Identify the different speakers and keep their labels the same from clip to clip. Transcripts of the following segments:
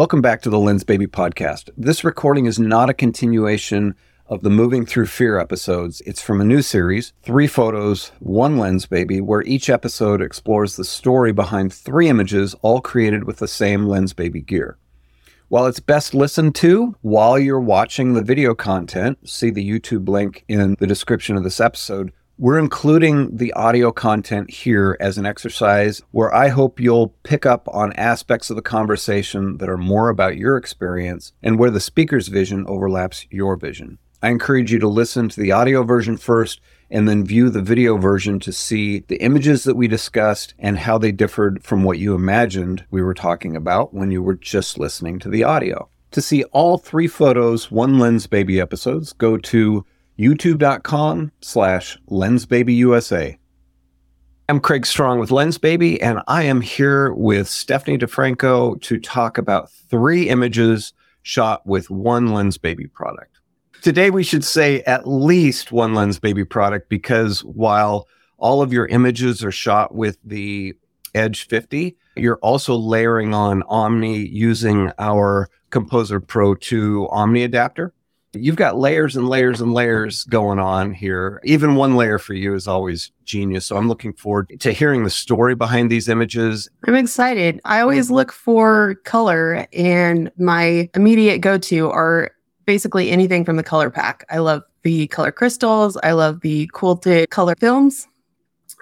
Speaker 1: Welcome back to the Lensbaby podcast. This recording is not a continuation of the Moving Through Fear episodes. It's from a new series, Three Photos, One Lensbaby, where each episode explores the story behind three images, all created with the same Lensbaby gear. While it's best listened to while you're watching the video content, see the YouTube link in the description of this episode, we're including the audio content here as an exercise where I hope you'll pick up on aspects of the conversation that are more about your experience and where the speaker's vision overlaps your vision. I encourage you to listen to the audio version first and then view the video version to see the images that we discussed and how they differed from what you imagined we were talking about when you were just listening to the audio. To see all three photos, one Lensbaby episodes, go to youtube.com slash lensbabyusa. I'm Craig Strong with Lensbaby, and I am here with Stephanie DeFranco to talk about three images shot with one Lensbaby product. Today, we should say at least one Lensbaby product because while all of your images are shot with the Edge 50, you're also layering on Omni using our Composer Pro 2 Omni adapter. You've got layers and layers and layers going on here. Even one layer for you is always genius. So I'm looking forward to hearing the story behind these images.
Speaker 2: I'm excited. I always mm-hmm. look for color, and my immediate go to are basically anything from the color pack. I love the color crystals, I love the quilted color films.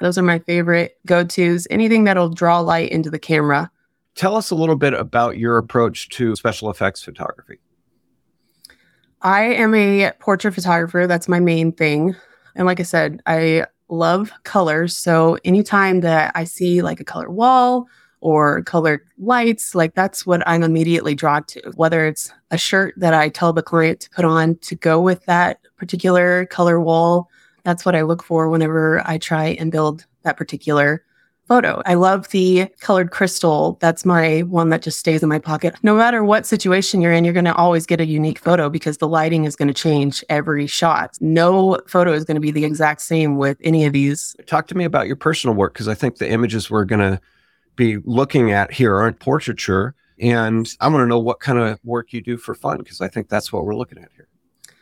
Speaker 2: Those are my favorite go tos. Anything that'll draw light into the camera.
Speaker 1: Tell us a little bit about your approach to special effects photography.
Speaker 2: I am a portrait photographer. That's my main thing. And like I said, I love colors. So anytime that I see like a color wall or colored lights, like that's what I'm immediately drawn to. Whether it's a shirt that I tell the client to put on to go with that particular color wall, that's what I look for whenever I try and build that particular photo. I love the colored crystal. That's my one that just stays in my pocket. No matter what situation you're in, you're going to always get a unique photo because the lighting is going to change every shot. No photo is going to be the exact same with any of these.
Speaker 1: Talk to me about your personal work because I think the images we're going to be looking at here aren't portraiture. And I want to know what kind of work you do for fun because I think that's what we're looking at here.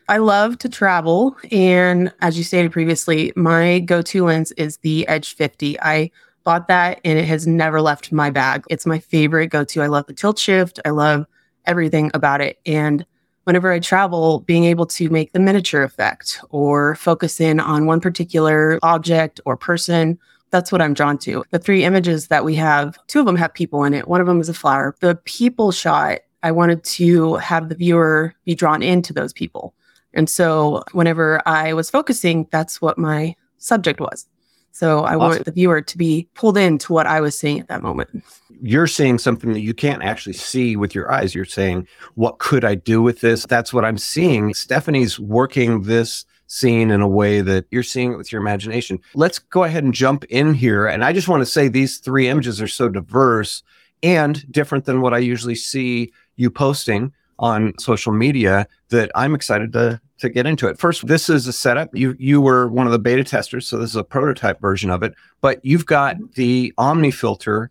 Speaker 2: I love to travel. And as you stated previously, my go to lens is the Edge 50. I bought that and it has never left my bag. It's my favorite go to. I love the tilt shift. I love everything about it. And whenever I travel, being able to make the miniature effect or focus in on one particular object or person, that's what I'm drawn to. The three images that we have, two of them have people in it, one of them is a flower. The people shot, I wanted to have the viewer be drawn into those people. And so whenever I was focusing, that's what my subject was. So I awesome. want the viewer to be pulled into what I was seeing at that moment.
Speaker 1: You're seeing something that you can't actually see with your eyes. You're saying, what could I do with this? That's what I'm seeing. Stephanie's working this scene in a way that you're seeing it with your imagination. Let's go ahead and jump in here. And I just want to say these three images are so diverse and different than what I usually see you posting on social media that I'm excited to to get into it. First, this is a setup. You you were one of the beta testers, so this is a prototype version of it. But you've got mm-hmm. the Omni filter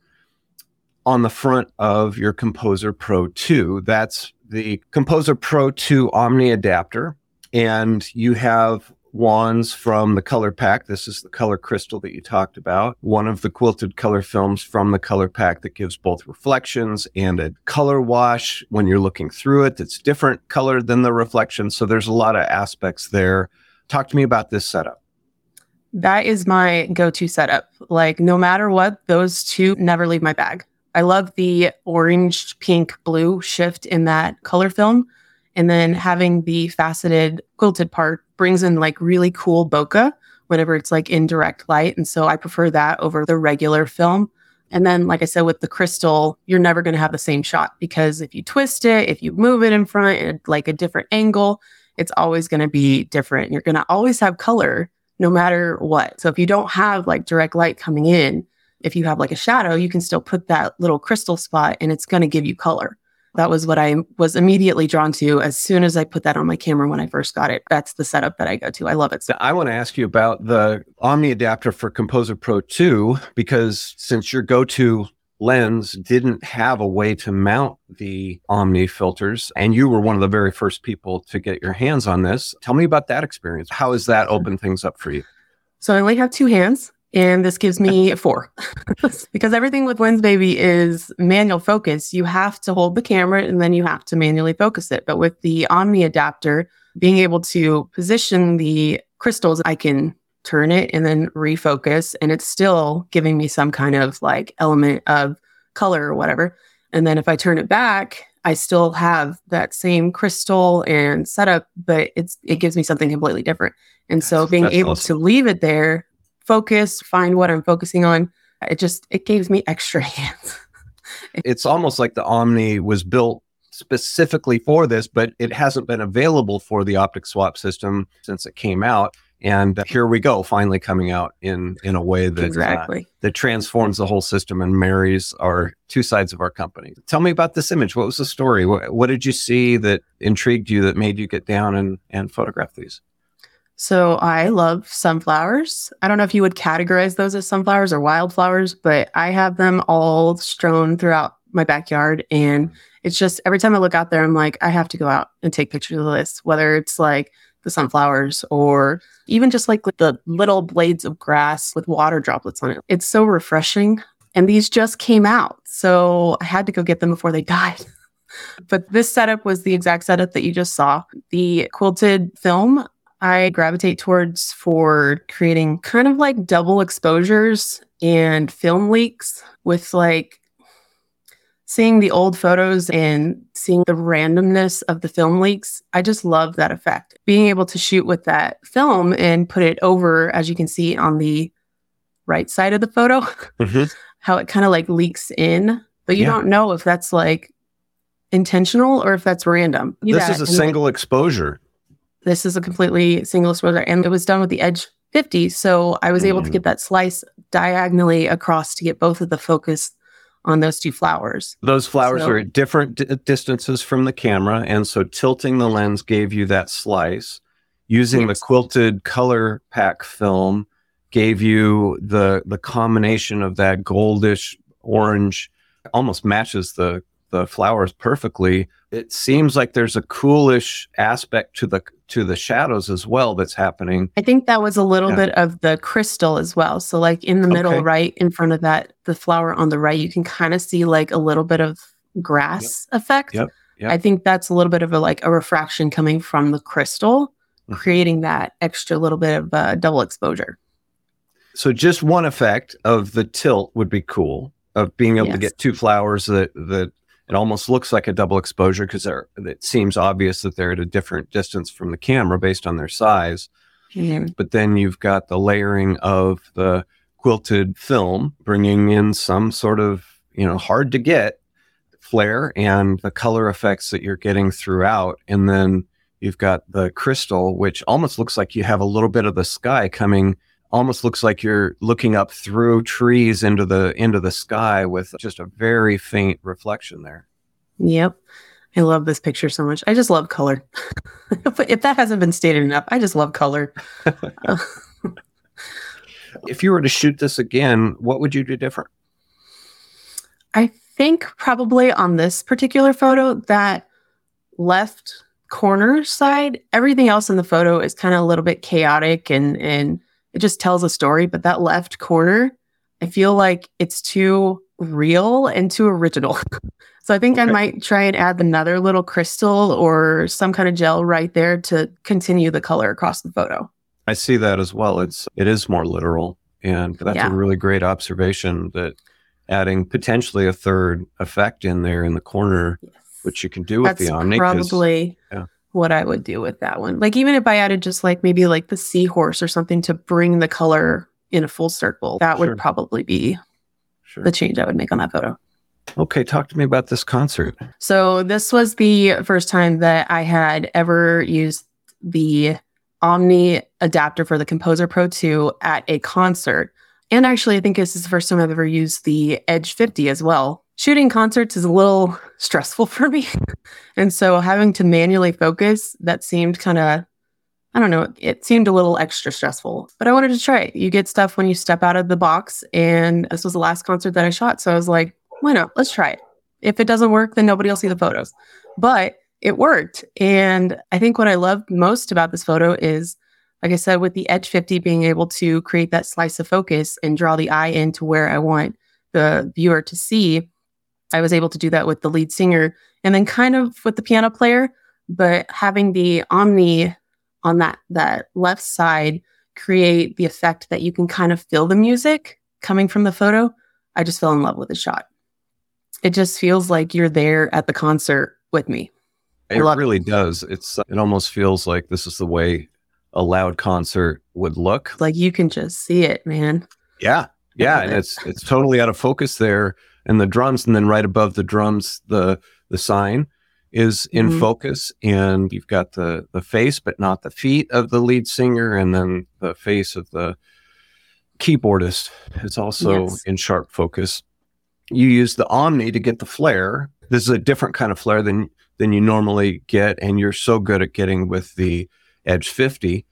Speaker 1: on the front of your Composer Pro 2. That's the Composer Pro 2 Omni adapter, and you have wands from the color pack. This is the color crystal that you talked about. One of the quilted color films from the color pack that gives both reflections and a color wash when you're looking through it that's different color than the reflection. So there's a lot of aspects there. Talk to me about this setup.
Speaker 2: That is my go to setup. Like, no matter what, those two never leave my bag. I love the orange, pink, blue shift in that color film. And then having the faceted quilted part brings in like really cool bokeh whenever it's like in direct light. And so I prefer that over the regular film. And then, like I said, with the crystal, you're never going to have the same shot because if you twist it, if you move it in front at like a different angle, it's always going to be different. You're going to always have color no matter what. So if you don't have like direct light coming in, if you have like a shadow, you can still put that little crystal spot and it's going to give you color that was what I was immediately drawn to as soon as I put that on my camera when I first got it. That's the setup that I go to. I love it.
Speaker 1: So I want to ask you about the Omni adapter for Composer Pro 2 because since your go-to lens didn't have a way to mount the Omni filters, and you were one of the very first people to get your hands on this. Tell me about that experience. How has that opened things up for you?
Speaker 2: So I only have two hands, and this gives me four because everything with Lensbaby is manual focus. You have to hold the camera and then you have to manually focus it. But with the Omni adapter, being able to position the crystals, I can turn it and then refocus and it's still giving me some kind of like element of color or whatever. And then if I turn it back, I still have that same crystal and setup, but it's it gives me something completely different. And so being able awesome. to leave it there, focus, find what I'm focusing on, it just it gives me extra hands.
Speaker 1: it's almost like the Omni was built specifically for this, but it hasn't been available for the optic swap system since it came out. And here we go, finally coming out in in a way that uh,
Speaker 2: exactly. Uh,
Speaker 1: that transforms the whole system and marries our two sides of our company. Tell me about this image. What was the story? What, what did you see that intrigued you that made you get down and and photograph these?
Speaker 2: So I love sunflowers. I don't know if you would categorize those as sunflowers or wildflowers, but I have them all strewn throughout my backyard and it's just every time I look out there, I'm like, I have to go out and take pictures of this, whether it's like the sunflowers or even just like the little blades of grass with water droplets on it. It's so refreshing. And these just came out. So I had to go get them before they died. but this setup was the exact setup that you just saw. The quilted film I gravitate towards for creating kind of like double exposures and film leaks with like seeing the old photos and seeing the randomness of the film leaks, I just love that effect. Being able to shoot with that film and put it over, as you can see on the right side of the photo, mm-hmm. how it kind of like leaks in, but you yeah. don't know if that's like intentional or if that's random.
Speaker 1: This is a single like, exposure.
Speaker 2: This is a completely single exposure, and it was done with the Edge 50. So I was mm. able to mm. get that slice diagonally across to get both of the focus on those two flowers.
Speaker 1: Those flowers so, are at different d- distances from the camera. And so tilting the lens gave you that slice. Using yes. the quilted color pack film gave you the the combination of that goldish orange almost matches the the flowers perfectly. It seems like there's a coolish aspect to the to the shadows as well that's happening.
Speaker 2: I think that was a little yeah. bit of the crystal as well. So like in the middle, okay. right in front of that, the flower on the right, you can kind of see like a little bit of grass yep. effect.
Speaker 1: Yep. Yep.
Speaker 2: I think that's a little bit of a like a refraction coming from the crystal, mm-hmm. creating that extra little bit of uh, double exposure.
Speaker 1: So just one effect of the tilt would be cool of being able yes. to get two flowers that that it almost looks like a double exposure because it seems obvious that they're at a different distance from the camera based on their size. Mm-hmm. But then you've got the layering of the quilted film, bringing in some sort of, you know, hard to get flare and the color effects that you're getting throughout. And then you've got the crystal, which almost looks like you have a little bit of the sky coming almost looks like you're looking up through trees into the into the sky with just a very faint reflection there.
Speaker 2: Yep. I love this picture so much. I just love color. if that hasn't been stated enough, I just love color.
Speaker 1: if you were to shoot this again, what would you do different?
Speaker 2: I think probably on this particular photo, that left corner side, everything else in the photo is kind of a little bit chaotic and and it just tells a story. But that left corner, I feel like it's too real and too original. so I think okay. I might try and add another little crystal or some kind of gel right there to continue the color across the photo.
Speaker 1: I see that as well. It's it is more literal. And that's yeah. a really great observation that adding potentially a third effect in there in the corner, yes. which you can do with
Speaker 2: that's
Speaker 1: the Omni.
Speaker 2: Probably yeah what I would do with that one. Like even if I added just like maybe like the seahorse or something to bring the color in a full circle, that sure. would probably be sure. the change I would make on that photo.
Speaker 1: Okay, talk to me about this concert.
Speaker 2: So this was the first time that I had ever used the Omni adapter for the Composer Pro 2 at a concert. And actually, I think this is the first time I've ever used the Edge 50 as well shooting concerts is a little stressful for me. and so having to manually focus, that seemed kind of, I don't know, it seemed a little extra stressful, but I wanted to try it. You get stuff when you step out of the box. And this was the last concert that I shot. So I was like, why not? Let's try it. If it doesn't work, then nobody will see the photos. But it worked. And I think what I love most about this photo is, like I said, with the Edge 50 being able to create that slice of focus and draw the eye into where I want the viewer to see, I was able to do that with the lead singer and then kind of with the piano player, but having the Omni on that that left side create the effect that you can kind of feel the music coming from the photo. I just fell in love with the shot. It just feels like you're there at the concert with me.
Speaker 1: It really it. does. It's it almost feels like this is the way a loud concert would look.
Speaker 2: Like you can just see it, man.
Speaker 1: Yeah. Yeah, and it's it's totally out of focus there and the drums and then right above the drums the the sign is in mm-hmm. focus and you've got the the face but not the feet of the lead singer and then the face of the keyboardist is also yes. in sharp focus you use the omni to get the flare this is a different kind of flare than than you normally get and you're so good at getting with the edge 50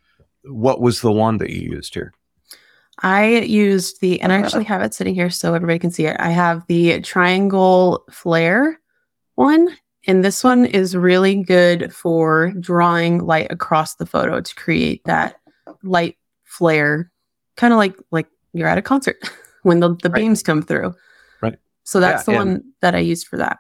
Speaker 1: what was the one that you used here
Speaker 2: I used the, and I actually have it sitting here so everybody can see it. I have the triangle flare one, and this one is really good for drawing light across the photo to create that light flare, kind of like like you're at a concert when the, the right. beams come through.
Speaker 1: Right.
Speaker 2: So that's yeah, the one that I used for that.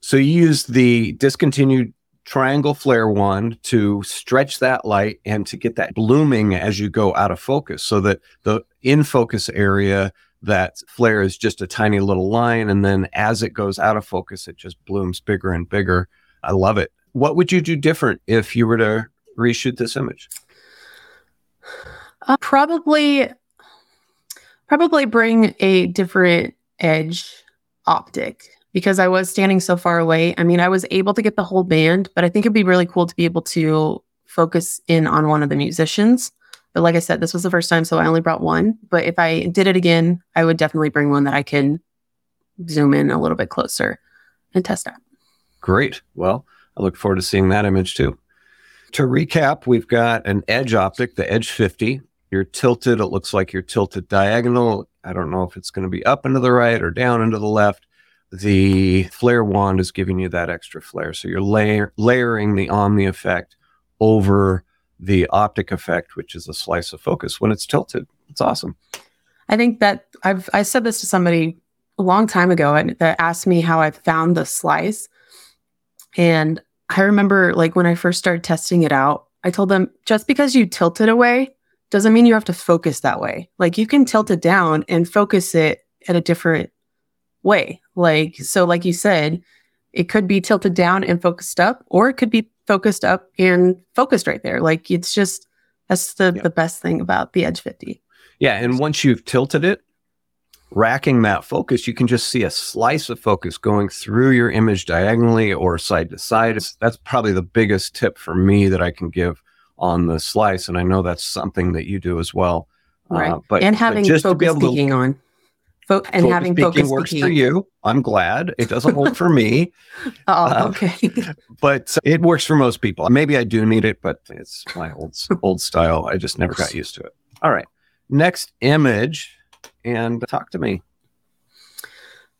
Speaker 1: So you use the discontinued triangle flare one to stretch that light and to get that blooming as you go out of focus so that the in focus area that flare is just a tiny little line and then as it goes out of focus it just blooms bigger and bigger. I love it. What would you do different if you were to reshoot this image?
Speaker 2: Uh, probably probably bring a different edge optic because I was standing so far away. I mean, I was able to get the whole band, but I think it'd be really cool to be able to focus in on one of the musicians. But like I said, this was the first time, so I only brought one. But if I did it again, I would definitely bring one that I can zoom in a little bit closer and test out.
Speaker 1: Great. Well, I look forward to seeing that image too. To recap, we've got an edge optic, the Edge 50. You're tilted. It looks like you're tilted diagonal. I don't know if it's going to be up and to the right or down and to the left the flare wand is giving you that extra flare. So you're layer, layering the omni effect over the optic effect, which is a slice of focus when it's tilted. It's awesome.
Speaker 2: I think that I've I said this to somebody a long time ago and that asked me how I found the slice. And I remember like when I first started testing it out, I told them just because you tilt it away doesn't mean you have to focus that way. Like you can tilt it down and focus it at a different way. Like, so, like you said, it could be tilted down and focused up, or it could be focused up and focused right there. Like, it's just that's the, yeah. the best thing about the Edge 50.
Speaker 1: Yeah. And once you've tilted it, racking that focus, you can just see a slice of focus going through your image diagonally or side to side. It's, that's probably the biggest tip for me that I can give on the slice. And I know that's something that you do as well.
Speaker 2: Right. Uh, but and having but just focus speaking to, on. Fo- and focus having focus
Speaker 1: works for you. I'm glad it doesn't work for me.
Speaker 2: oh, uh, okay.
Speaker 1: but it works for most people. Maybe I do need it, but it's my old old style. I just never got used to it. All right, next image, and talk to me.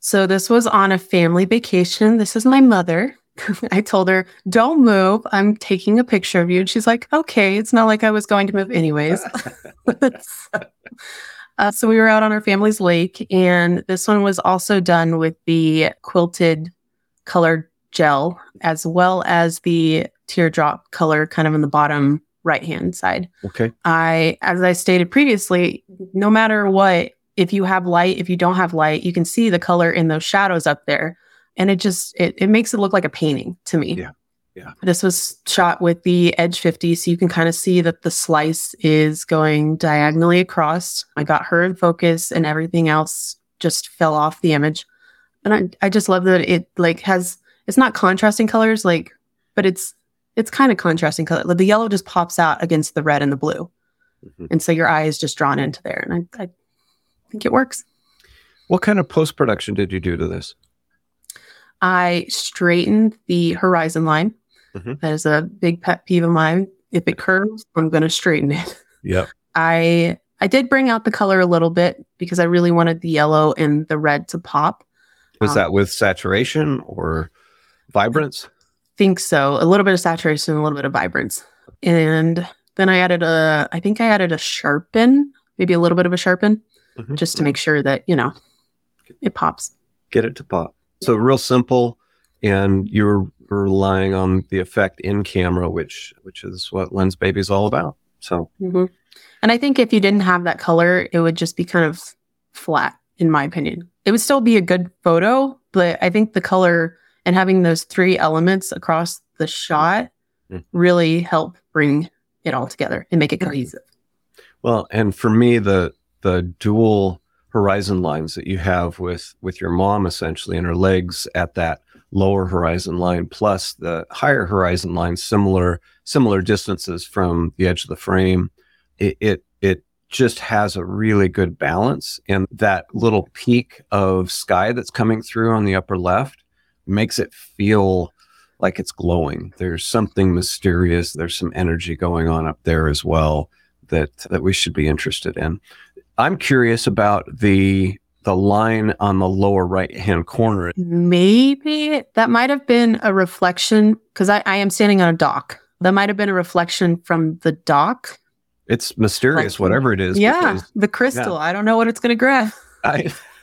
Speaker 2: So this was on a family vacation. This is my mother. I told her, "Don't move. I'm taking a picture of you." And she's like, "Okay." It's not like I was going to move anyways. Uh, so we were out on our family's lake, and this one was also done with the quilted colored gel as well as the teardrop color kind of in the bottom right hand side.
Speaker 1: Okay.
Speaker 2: I, as I stated previously, no matter what, if you have light, if you don't have light, you can see the color in those shadows up there. And it just, it, it makes it look like a painting to me.
Speaker 1: Yeah. Yeah.
Speaker 2: This was shot with the Edge 50, so you can kind of see that the slice is going diagonally across. I got her in focus and everything else just fell off the image. And I, I just love that it like has it's not contrasting colors, like, but it's it's kind of contrasting color. Like the yellow just pops out against the red and the blue. Mm-hmm. And so your eye is just drawn into there. And I, I think it works.
Speaker 1: What kind of post production did you do to this?
Speaker 2: I straightened the horizon line Mm-hmm. That is a big pet peeve of mine. If it curves, I'm going to straighten it.
Speaker 1: Yeah.
Speaker 2: I I did bring out the color a little bit because I really wanted the yellow and the red to pop.
Speaker 1: Was
Speaker 2: Um,
Speaker 1: that with saturation or vibrance?
Speaker 2: I think so. A little bit of saturation, a little bit of vibrance. And then I added a, I think I added a sharpen, maybe a little bit of a sharpen,
Speaker 1: Mhm.
Speaker 2: just to make sure that, you know, it pops.
Speaker 1: Get it to pop. So real simple, and you're relying on the effect in camera, which which is what Lensbaby is all about. So
Speaker 2: hmm And I think if you didn't have that color, it would just be kind of flat, in my opinion. It would still be a good photo, but I think the color and having those three elements across the shot
Speaker 1: Mm.
Speaker 2: really help bring it all together and make it cohesive.
Speaker 1: Well, and for me, the the dual horizon lines that you have with with your mom essentially and her legs at that lower horizon line plus the higher horizon line similar similar distances from the edge of the frame. It it, it just has a really good balance and that little peak of sky that's coming through on the upper left makes it feel like it's glowing. There's something mysterious. There's some energy going on up there as well that that we should be interested in. I'm curious about the the line on the lower right hand corner.
Speaker 2: Maybe that might have been a reflection because I, I am standing on a dock. That might have been a reflection from the dock.
Speaker 1: It's mysterious,
Speaker 2: Like-
Speaker 1: whatever it is.
Speaker 2: yeah,
Speaker 1: because
Speaker 2: the crystal. I don't know what it's going to grab.
Speaker 1: I,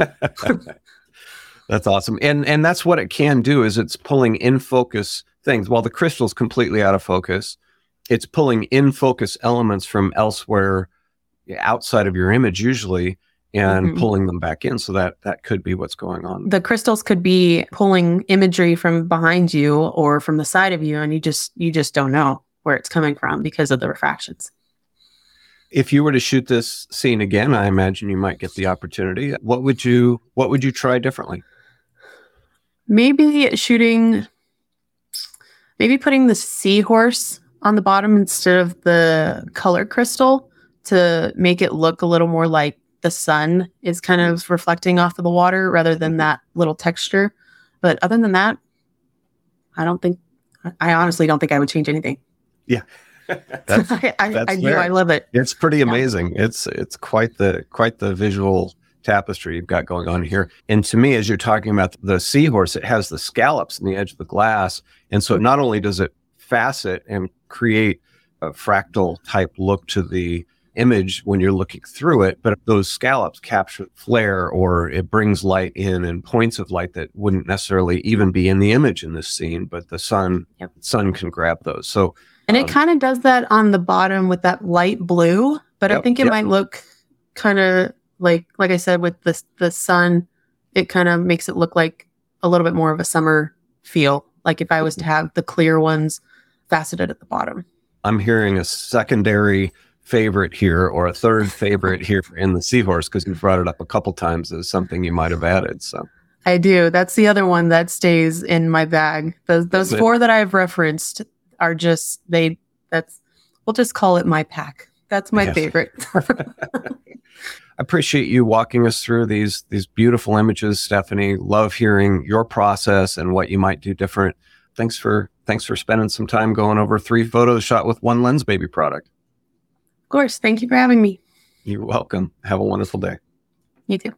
Speaker 1: that's awesome, and and that's what it can do is it's pulling in focus things. While the crystal's completely out of focus, it's pulling in focus elements from elsewhere outside of your image usually and
Speaker 2: Mhm.
Speaker 1: pulling them back in. So that that could be what's going on.
Speaker 2: The crystals could be pulling imagery from behind you or from the side of you, and you just you just don't know where it's coming from because of the refractions.
Speaker 1: if you were to shoot this scene again, I imagine you might get the opportunity. What would you What would you try differently?
Speaker 2: Maybe shooting, maybe putting the seahorse on the bottom instead of the color crystal to make it look a little more like the sun is kind of reflecting off of the water rather than mm-hmm. that little texture. But other than that, I don't think, I honestly don't think I would change anything.
Speaker 1: That's
Speaker 2: I, I,
Speaker 1: that's
Speaker 2: I do. I love it.
Speaker 1: it's pretty
Speaker 2: Yeah.
Speaker 1: amazing. It's it's quite the quite the visual tapestry you've got going on here. And to me, as you're talking about the seahorse, it has the scallops in the edge of the glass, and so not only does it facet and create a fractal type look to the image when you're looking through it, but those scallops capture flare or it brings light in and points of light that wouldn't necessarily even be in the image in this scene, but the sun
Speaker 2: Yep.
Speaker 1: sun can grab those. So
Speaker 2: And
Speaker 1: Um,
Speaker 2: it kind of does that on the bottom with that light blue, but I think it
Speaker 1: yep.
Speaker 2: might look kind of like, like I said, with the the sun, it kind of makes it look like a little bit more of a summer feel. Like if I was to
Speaker 1: Mm-hmm.
Speaker 2: have the clear ones faceted at the bottom.
Speaker 1: I'm hearing a secondary favorite here or a third favorite here in the seahorse because you brought it up a couple times as something you might have added. So
Speaker 2: I do. That's the other one that stays in my bag. Those those four that I've referenced are just they. That's we'll just call it my pack. That's my favorite.
Speaker 1: I appreciate you walking us through these these beautiful images, Stephanie. Love hearing your process and what you might do different. Thanks for thanks for spending some time going over three photos shot with one Lensbaby product.
Speaker 2: Of course. Thank you for having me.
Speaker 1: You're welcome. Have a wonderful day.
Speaker 2: You too.